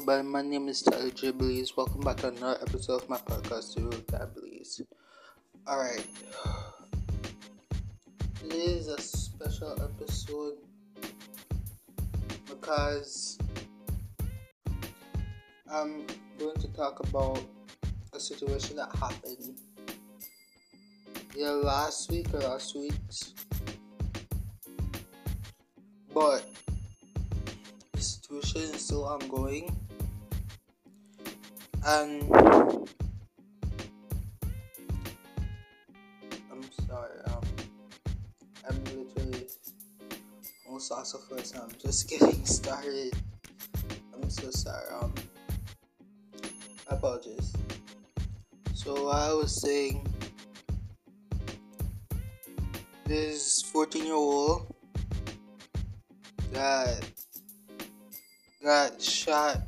Everybody. My name is Tyler J. Welcome back to another episode of my podcast, The Real. Alright. This is a special episode because I'm going to talk about a situation that happened either last week or last week's. But situation is still ongoing. And I'm sorry, um I'm literally almost lost of words I'm just getting started. I'm so sorry, um apologies. So I was saying this 14 year old that got shot.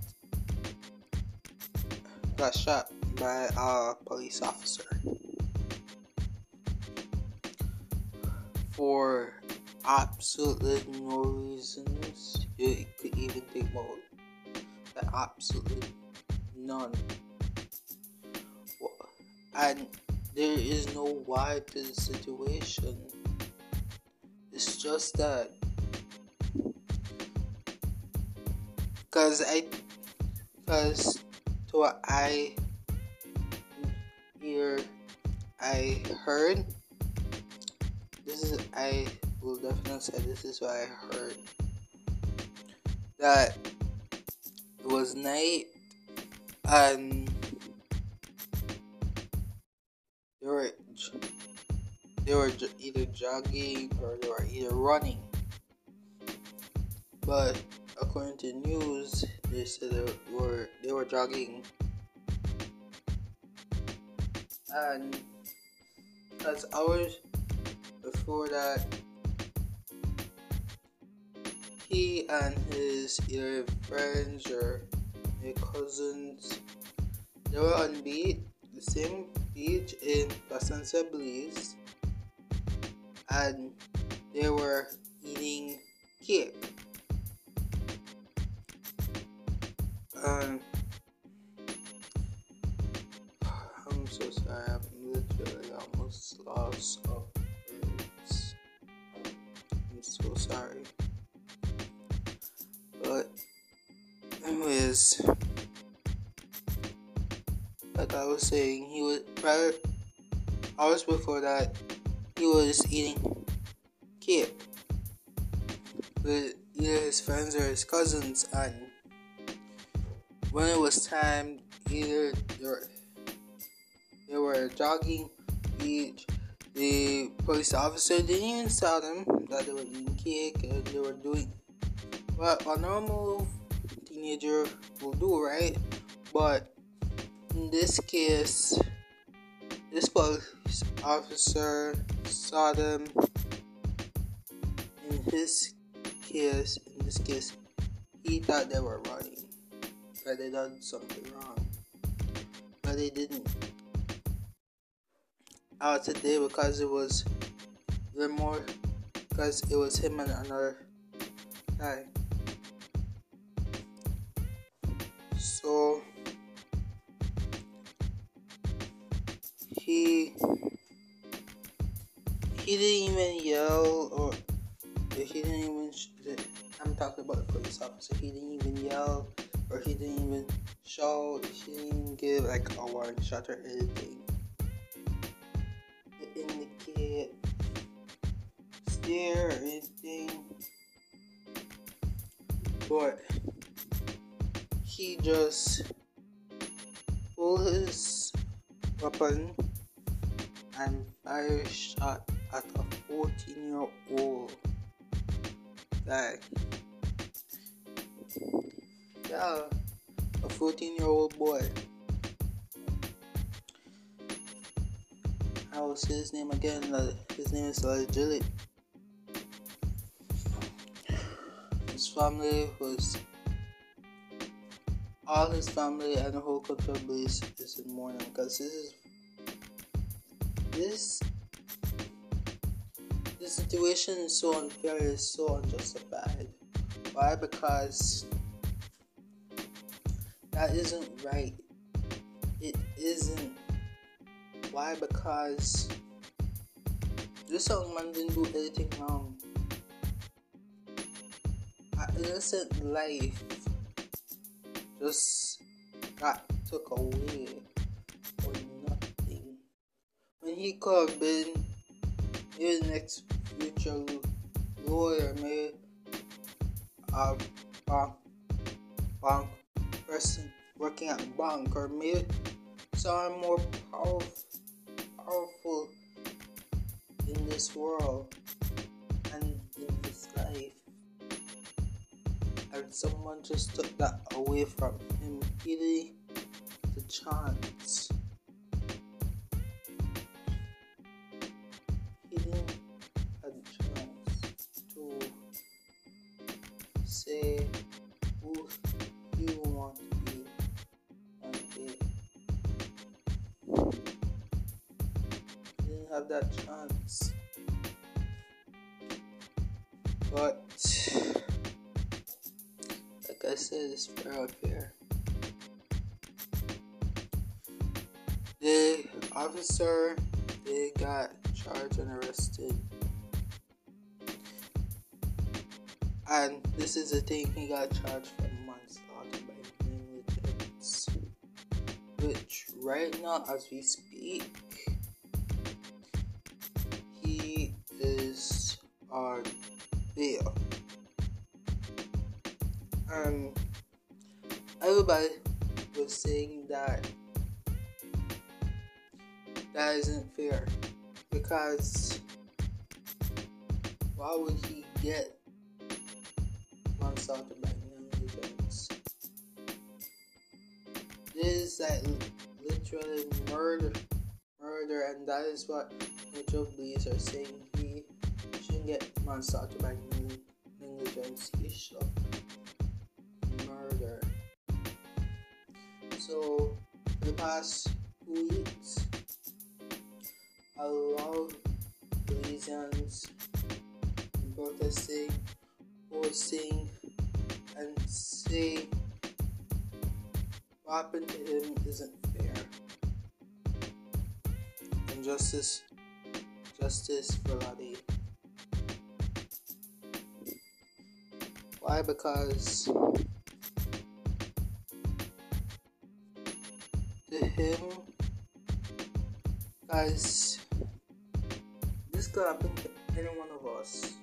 Got shot by a police officer for absolutely no reasons. You could even think about that absolutely none. And there is no why to the situation. It's just that because I, because to what I hear, I heard. This is I will definitely say this is what I heard. That it was night and they were they were either jogging or they were either running, but according to news, they said they were they were jogging, and as hours before that, he and his either friends or their cousins they were on beach, the same beach in Placencia Belize, and they were eating cake. Um, I'm so sorry. I'm literally almost lost of words. I'm so sorry. But, anyways, like I was saying, he was prior hours before that, he was eating cake with either his friends or his cousins, and when it was time, either they were, jogging. The police officer didn't even tell them that they were eating cake and they were doing what a normal teenager will do, right? But in this case, this police officer saw them. In his case, in this case, he thought they were running that they done something wrong, but they didn't. Out today because it was the more because it was him and another guy. So he he didn't even yell or he didn't even. I'm talking about the police officer. He didn't even yell or he didn't even show, he didn't give like a warning shot or anything. To indicate, stare or anything. But he just pulled his weapon and fired shot at a 14 year old guy yeah, a 14 year old boy. I will say his name again. His name is Legit. His family was. All his family and the whole country base is in mourning because this is. This. This situation is so unfair, it's so unjustified. Why? Because That isn't right. It isn't. Why? Because this young man didn't do anything wrong. An innocent life just got took away for nothing. When he could have been his next future lawyer, maybe a bank, person working at bank, or maybe someone more powerful, powerful in this world and in this life. And someone just took that away from him, really the chance. That chance. But like I said, it's fair out here. The officer they got charged and arrested. And this is the thing, he got charged for manslaughter by negligence. Which right now as we speak is on bail. And everybody was saying that that isn't fair because why would he get manslaughter by negligence? This is like literally murder, murder, and that is what neutral police are saying. He get manslaughter by negligence. He should murder. So for the past two weeks a lot of Belizeans protesting, posting, and saying what happened to him isn't fair. And justice, justice for Ladi. Why? Because to him, guys, this could happen to any one of us.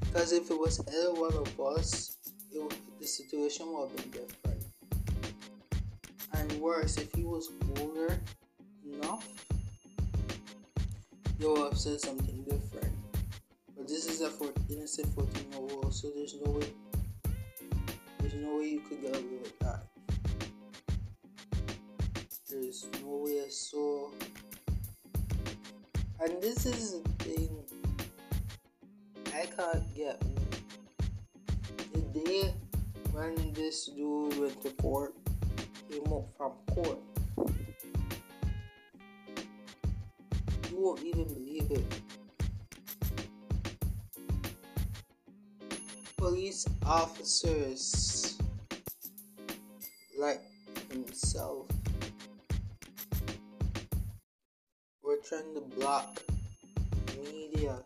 Because if it was any one of us, would, the situation would have been different. And worse, if he was older enough, he would have said something different. This is a for, innocent 14 year old, so there's no way, there's no way you could get away with that. There's no way. So and this is the thing I can't get. The day when this dude went to court, came up from court, you won't even believe it. Police officers like himself we're trying to block media,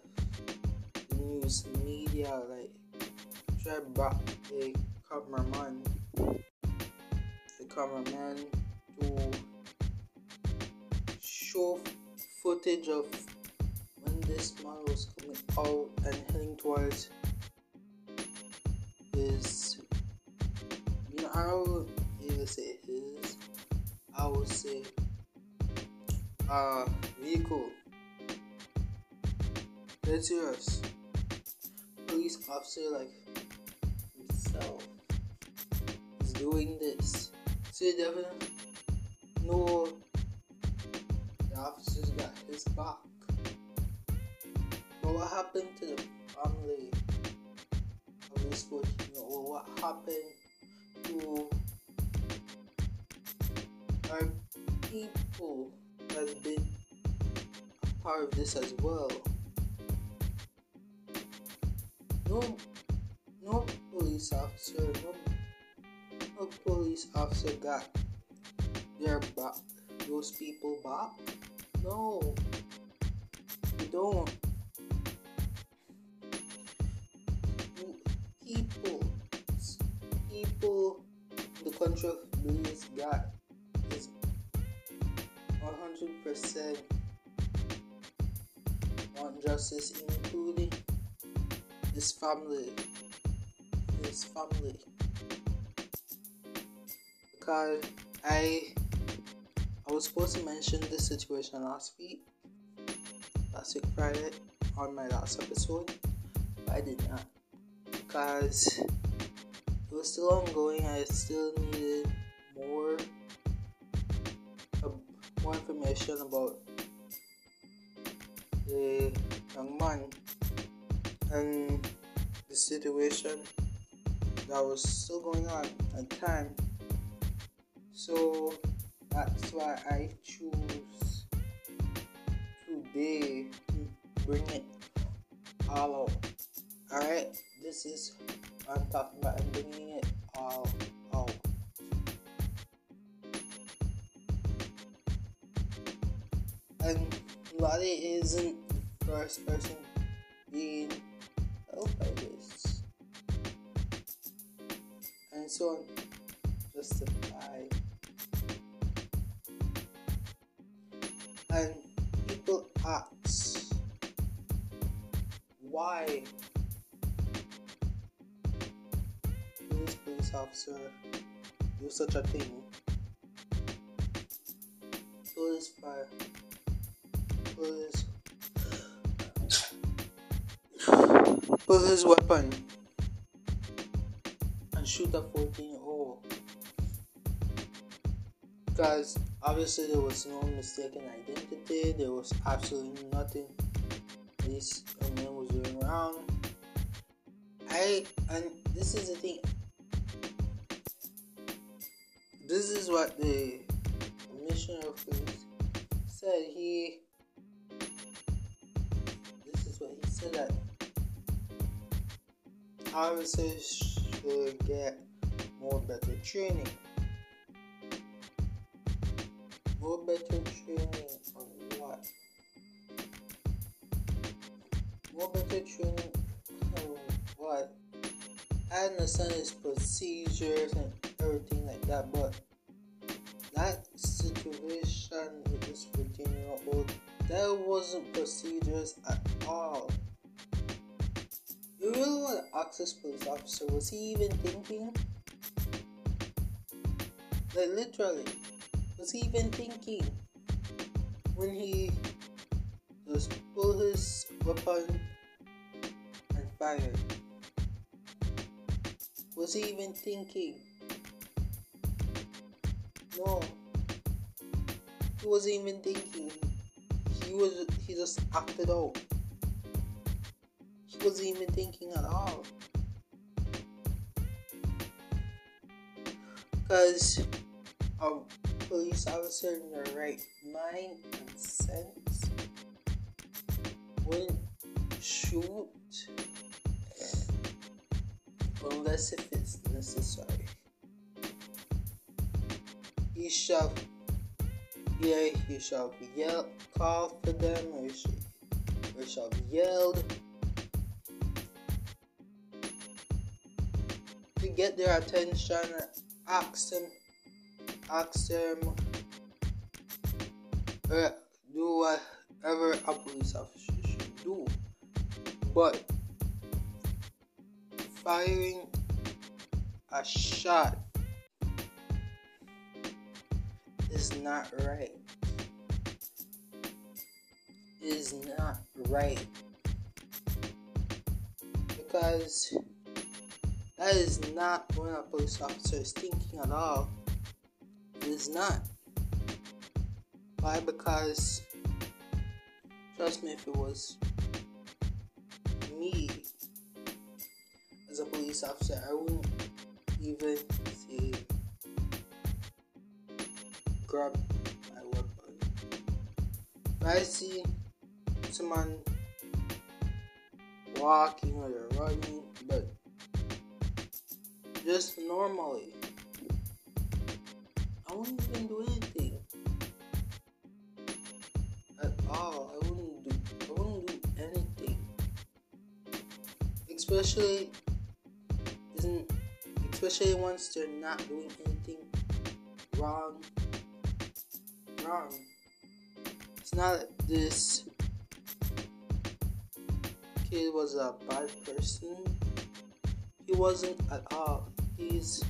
news media, like try to block the cameraman, the cameraman to show footage of when this man was coming out and heading towards say his, I would say uh vehicle. Yours. Police officer like himself is doing this. So you definitely know the officers got his back. But what happened to the family of this 14 year old? What happened to our people? has been a part of this as well. No, no police officer, no, no police officer got their back, those people back? No, you don't. People, people, the country of Belize got 100% want justice, including his family. His family. Because I I was supposed to mention this situation last week, last week Friday, on my last episode, but I did not. Because it was still ongoing, I still needed more information about the young man and the situation that was still going on at the time. So that's why I choose today to bring it all out. Alright, this is I'm talking about. Bringing it all out. Ladi isn't the first person being this. And so on. Justify. And people ask why this police officer do such a thing. Police fire his pull his weapon and shoot a 14 year old. Because obviously there was no mistaken identity, there was absolutely nothing this man was doing wrong. I and this is the thing. This is what the commissioner of police said. He so that officers should get more better training. More better training on what? More better training on what? I understand his procedures and everything like that, but that situation with this 14 year old, there wasn't procedures at all. You really want to ask this police officer, was he even thinking? Like, literally, was he even thinking when he just pulled his weapon and fired? Was he even thinking? No. He wasn't even thinking. He was he just acted out wasn't even thinking at all. Because a um, police officer in their right mind and sense wouldn't shoot unless if it's necessary. He shall, yeah, he shall be yelled, called for them, or shall be yelled get their attention, ask them, ask them, uh, do whatever a police officer should do. But firing a shot is not right. Is not right because that is not what a police officer is thinking at all. It is not. Why? Because, trust me, if it was me as a police officer, I wouldn't even say grab my weapon. If I see someone walking or running, just normally. I wouldn't even do anything at all. I wouldn't do. I wouldn't do anything, especially isn't especially once they're not doing anything wrong. Wrong. It's not like this kid was a bad person. He wasn't at all. He's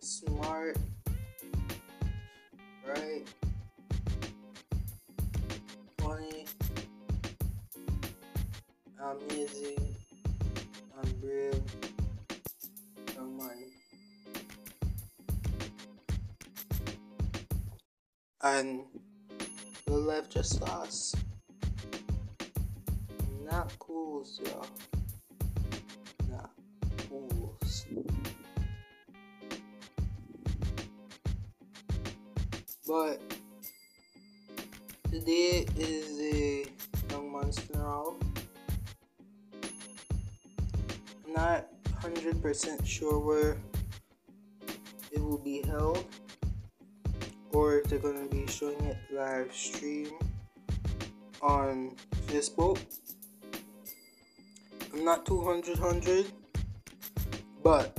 smart, right? Funny, amazing, and brave young man. And your left just lost. Not cool, y'all. Not But today is a young man's funeral. I'm not 100% sure where it will be held or if they're going to be showing it live stream on Facebook. I'm not 200 100, but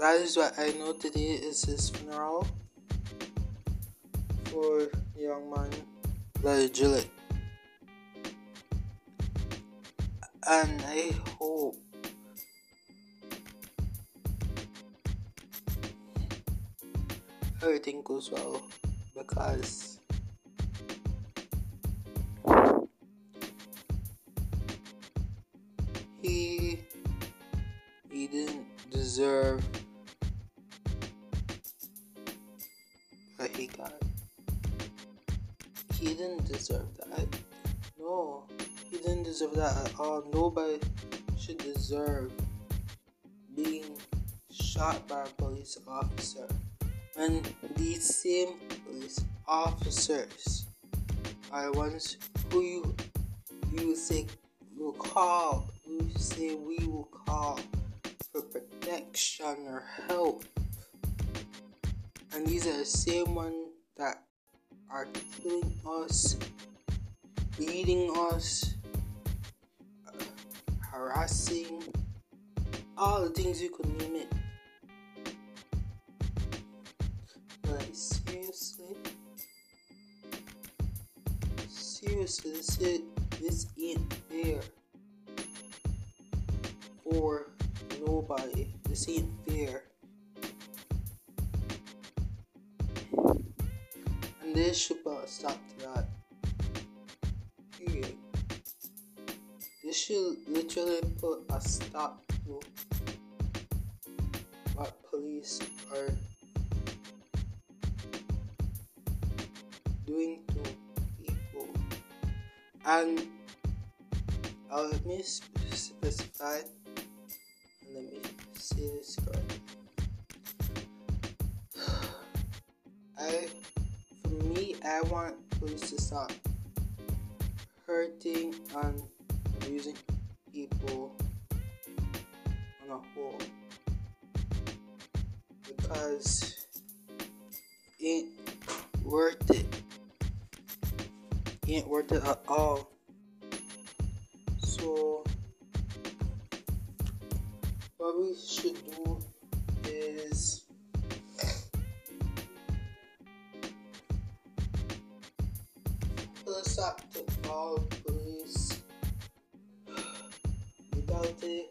that is what I know today is his funeral for young man Larry Julie. And I hope everything goes well because deserve that. No, he didn't deserve that at all. Nobody should deserve being shot by a police officer. And these same police officers are the ones who you you say will call, you say we will call for protection or help. And these are the same ones that are killing us, beating us, uh, harassing, all the things you could name it. Like, seriously? Seriously, this, is, this ain't fair for nobody. This ain't fair. And this should put a stop to that. Period. This should literally put a stop to what police are doing to people. And uh, let me specify let me say this correctly. I want police to stop hurting and abusing people on a whole because it ain't worth it. It ain't worth it at all. So, what we should do is all police brutality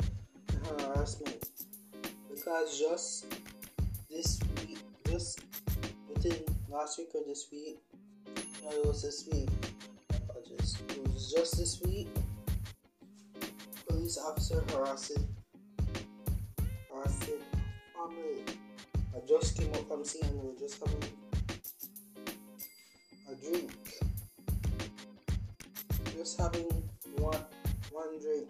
and harassment because just this week, just within last week or this week, no, it was this week. I apologize. It was just this week. Police officer harassing, harassing family. I just came up from seeing were just having Just having one one drink.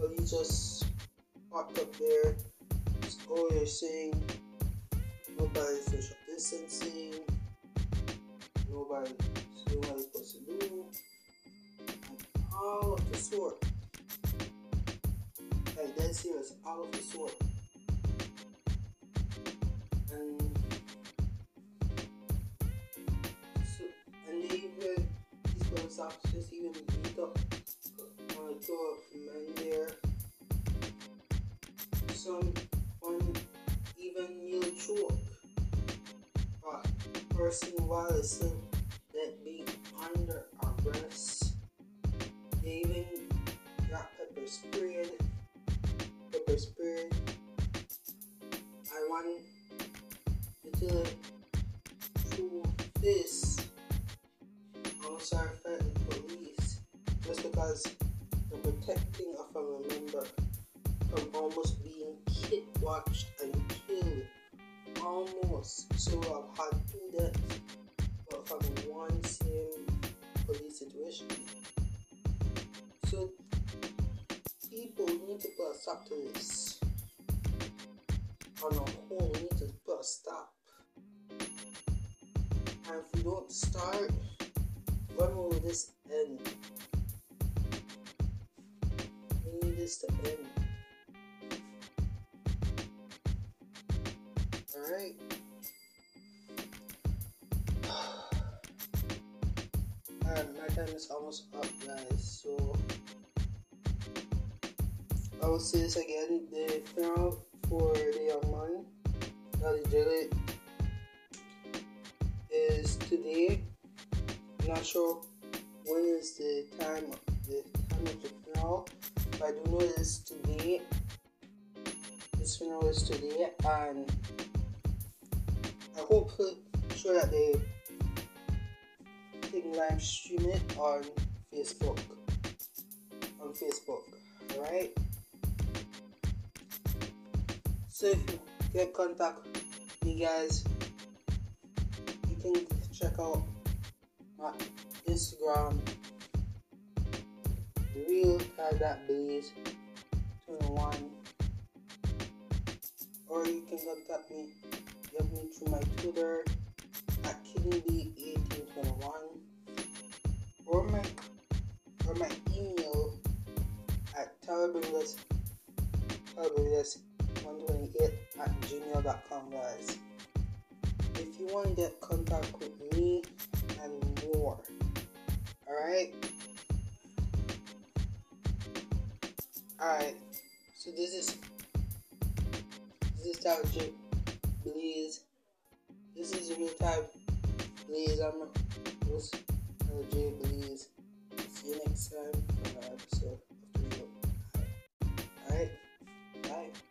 you just walked up there. Oh, you're saying nobody's social distancing, nobody they're supposed to do, and all of the sort. Like, that's serious. powerful sword. And person while it's if we don't start when will this end we need this to end Alright. Alright, my time is almost up, guys. So, I will say this again. The funeral for the young man, Gillett, is today. I'm not sure when is the time the time of the funeral, but I do know it is today. This funeral is today, and I hope sure that they can live stream it on Facebook. On Facebook, alright? So if you get contact me guys, you can check out my Instagram, real that blaze 21 or you can contact me. Get me through my Twitter at KidneyB1821 or my or my email at telebillis telebillis128 at gmail.com guys you want to get contact with me and more. Alright? Alright. So this is this is type J Blaze. This is your type Blaze. I'm was J Blaze. See you next time for another episode of Three Alright? Bye.